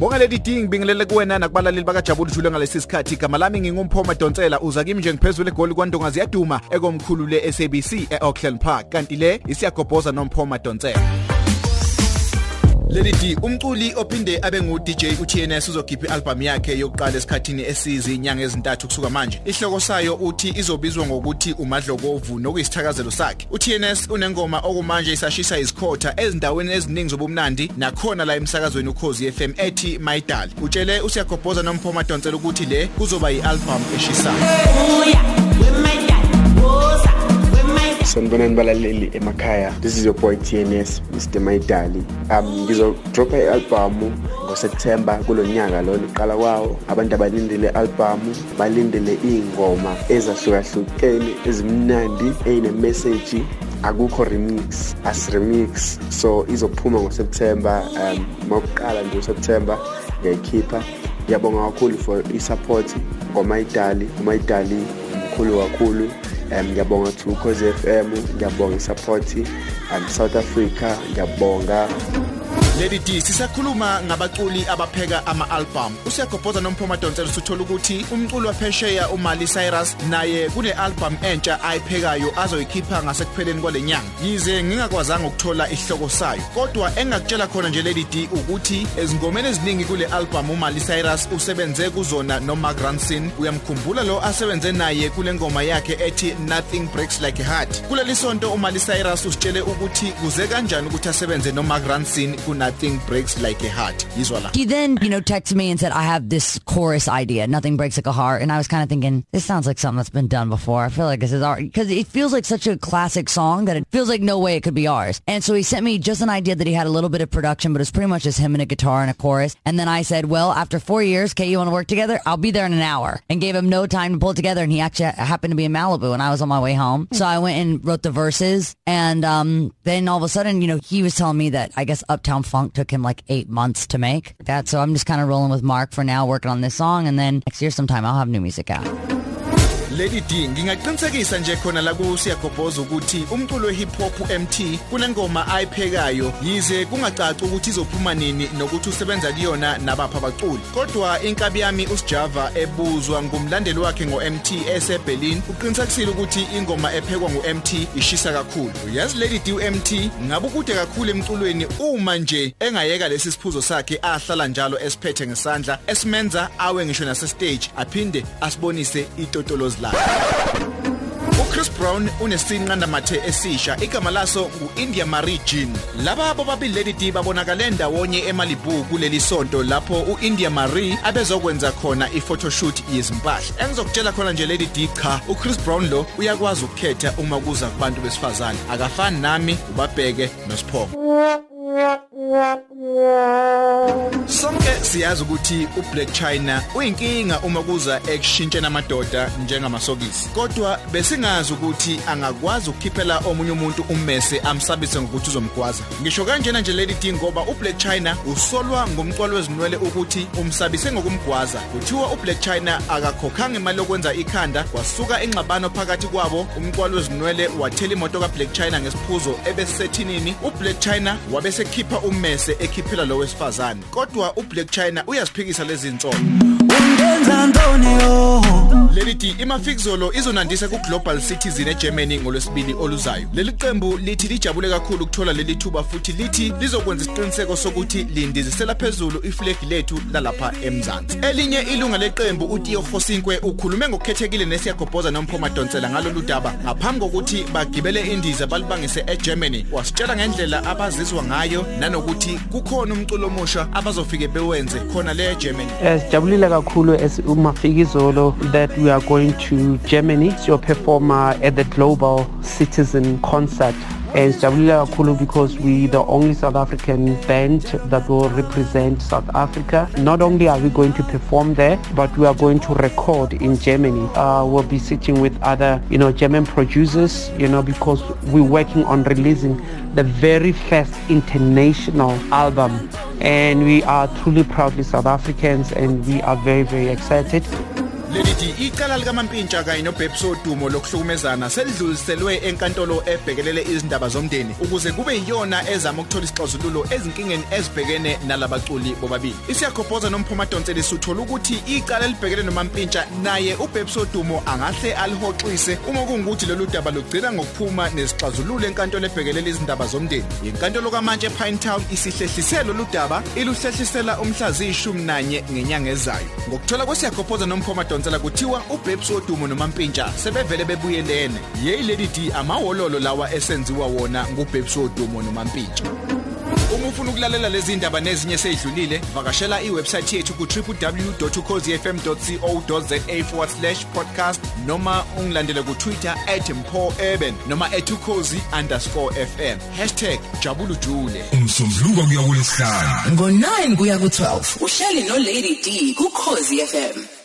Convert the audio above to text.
ngibonga leli ding bingelele kuwena nakubalaleli bakajabula jule ngalesi sikhathi igama lami ngingumphoma Donsela uza kimi nje ngiphezulu egoli kwaNdonga ziyaduma ekomkhulu le SABC eAuckland Park. Kanti le isiyagobhoza nomphoma Donsela. Leli D umculi ophinde abe ngu DJ uTNS uzokhipha ialbum yakhe yokuqala esikhathini esizi inyanga ezintathu kusuka manje. Ihloko sayo uthi izobizwa ngokuthi umadlokovu nokuyisithakazelo sakhe. uTNS unengoma okumanje isashisa izikhotha ezindaweni eziningi zobumnandi nakhona la emsakazweni ukhozi FM ethi Maidal. Utshele usiyagobhoza nomphoma Donsela ukuthi le kuzoba yialbum eshisayo. Uya, sanibonani balaleli emakhaya. This is your boy tns mr maidali. Um ngizodropha i-albhamu ngoseptemba kulo nyaka lona uqala kwawo. Abantu abalindele i-albhamu balindele iy'ngoma ezahlukahlukene ezimnandi ey'nemeseji akukho remix asiremix. So izophuma ngoseptemba um makuqala nje useptemba ngiyayikhipha. Ngiyabonga kakhulu for i-support ngomayidali umayidali mkhulu kakhulu. Um ngiyabonga to cause FM ngiyabonga isupport um South Africa ngiyabonga Lady D sisakhuluma ngabaculi abapheka ama-albhamu usiyagobhoza nomphomadonsela sithola ukuthi umculi waphesheya uMali Cyrus naye kune-albhamu entsha ayiphekayo azoyikhipha ngasekupheleni kwale nyanga. Yize ngingakwazanga ukuthola isihloko sayo. Kodwa engingakutshela khona nje Lady D ukuthi ezingomeni eziningi kule albhamu uMali Cyrus usebenze kuzona noMark Ronson. Uyamkhumbula lo asebenze naye kule ngoma yakhe ethi Nothing Breaks Like a Heart. Kuleli sonto uMali Cyrus usitshele ukuthi kuze kanjani ukuthi asebenze noMark Ronson kuna nothing breaks like a heart He then, you know, texted me and said, I have this chorus idea. Nothing breaks like a heart. And I was kind of thinking, this sounds like something that's been done before. I feel like this is our, because it feels like such a classic song that it feels like no way it could be ours. And so he sent me just an idea that he had a little bit of production, but it's pretty much just him and a guitar and a chorus. And then I said, well, after four years, Kate, you want to work together? I'll be there in an hour and gave him no time to pull it together. And he actually happened to be in Malibu and I was on my way home. So I went and wrote the verses. And, um, then all of a sudden, you know, he was telling me that I guess Uptown Funk took him like eight months to make that. So I'm just kind of rolling with Mark for now, working on this song. And then next year sometime I'll have new music out. Lady D ngingaqinisekisa nje khona la kusiyagobhoza ukuthi umculo wehip hop MT kunengoma ayiphekayo. Yize kungacaci ukuthi izophuma nini nokuthi usebenza kuyona nabapha abaculi. Kodwa inkabi yami usijava ebuzwa ngumlandeli wakhe ngo-MT eseBerlin uqinisekisile ukuthi ingoma ephekwa ngu-MT ishisa kakhulu. Yazi Lady D uMT ngabe ukude kakhulu emculweni uma nje engayeka lesi siphuzo sakhe ahlala njalo esiphethe ngesandla esimenza awe ngisho nase stage aphinde asibonise itotolozi lakhe. uChris Brown unesinqanda mathe esisha igama laso uIndia Marie Jean laba bobabili Lady D babonakale ndawonye eMalibu kuleli sonto lapho uIndia Marie abezokwenza khona iphotoshoot yezimpahla. Engizokutshela khona nje Lady D cha uChris Brown lo uyakwazi ukukhetha uma kuza kubantu besifazane. Akafani nami ubabheke noSipho Sonke siyazi ukuthi uBlack China uyinkinga uma kuza ekushintshena amadoda njengamasokisi. Kodwa besingazi ukuthi angakwazi ukukhiphela omunye umuntu ummese amsabise ngokuthi uzomgwaza. Ngisho kanjena nje leli ding ngoba uBlack China usolwa ngomcwalo wezinwele ukuthi umsabise ngokumgwaza. Kuthiwa uBlack China akakhokhanga imali yokwenza ikhanda kwasuka engxabano phakathi kwabo umcwalo wezinwele wathela imoto kaBlack China ngesiphuzo ebesethinini uBlack China wabesekhipha ummese ekhiphela lo wesifazane. Kodwa uBlack China uyaziphikisa lezi zinhlobo. ungenza ntoni yo Leli di imafikizolo izonandisa ku Global Citizen eGermany ngolwesibili oluzayo. Leli qembu lithi lijabule kakhulu ukuthola leli thuba futhi lithi lizokwenza isiqiniseko sokuthi lindizisela phezulu iflag lethu lalapha eMzansi. Elinye ilunga leqembu uTio Khosinkwe ukhulume ngokukhethekile nesiyagobhoza nomphoma Donsela ngalolu daba ngaphambi kokuthi bagibele indiza balibangise eGermany. Wasitshela ngendlela abazizwa ngayo nanokuthi kukhona umculo omusha abazofike bewenze khona le eGermany. Sijabulile kakhulu umafikizolo that we are going to Germany to perform uh, at the Global Citizen Concert. And sijabulile kakhulu because we the only South African band that will represent South Africa. Not only are we going to perform there, but we are going to record in Germany. Uh, we'll be sitting with other, you know, German producers, you know, because we're working on releasing the very first international album. And we are truly proudly South Africans and we are very, very excited. Leli di icala likaMampintsha kanye noBebso Dumo lokuhlukumezana selidluliselwe enkantolo ebhekelele izindaba zomndeni ukuze kube yiyona ezama ukuthola isixazululo ezinkingeni ezibhekene nalabaculi bobabili. Isiyakhophoza nomphuma Donseli suthola ukuthi icala libhekele noMampintsha naye uBebso Dumo angahle alihoxise uma kungukuthi lolu daba lugcina ngokuphuma nesixazululo enkantolo ebhekelele izindaba zomndeni. Inkantolo kaMantshi ePinetown isihlehlisela lolu daba iluhlehlisela umhlazi ishumi nanye ngenyanga ezayo. Ngokuthola kwesiyakhophoza nomphoma Donsela kuthiwa uBebs Odumo noMampintsha sebevele bebuyelene yeyi lady D amawololo lawa esenziwa wona nguBebs Odumo noMampintsha. Uma ufuna ukulalela lezi ndaba nezinye sezidlulile vakashela iwebsite yethu ku www.ukhozifm.co.za/podcast noma ungilandele ku Twitter @mpourban noma @ukhozi_fm #jabulujule. Umsombuluko kuya kulesihlanu ngo-9 kuya ku-12 uhleli no-lady d kukhozi fm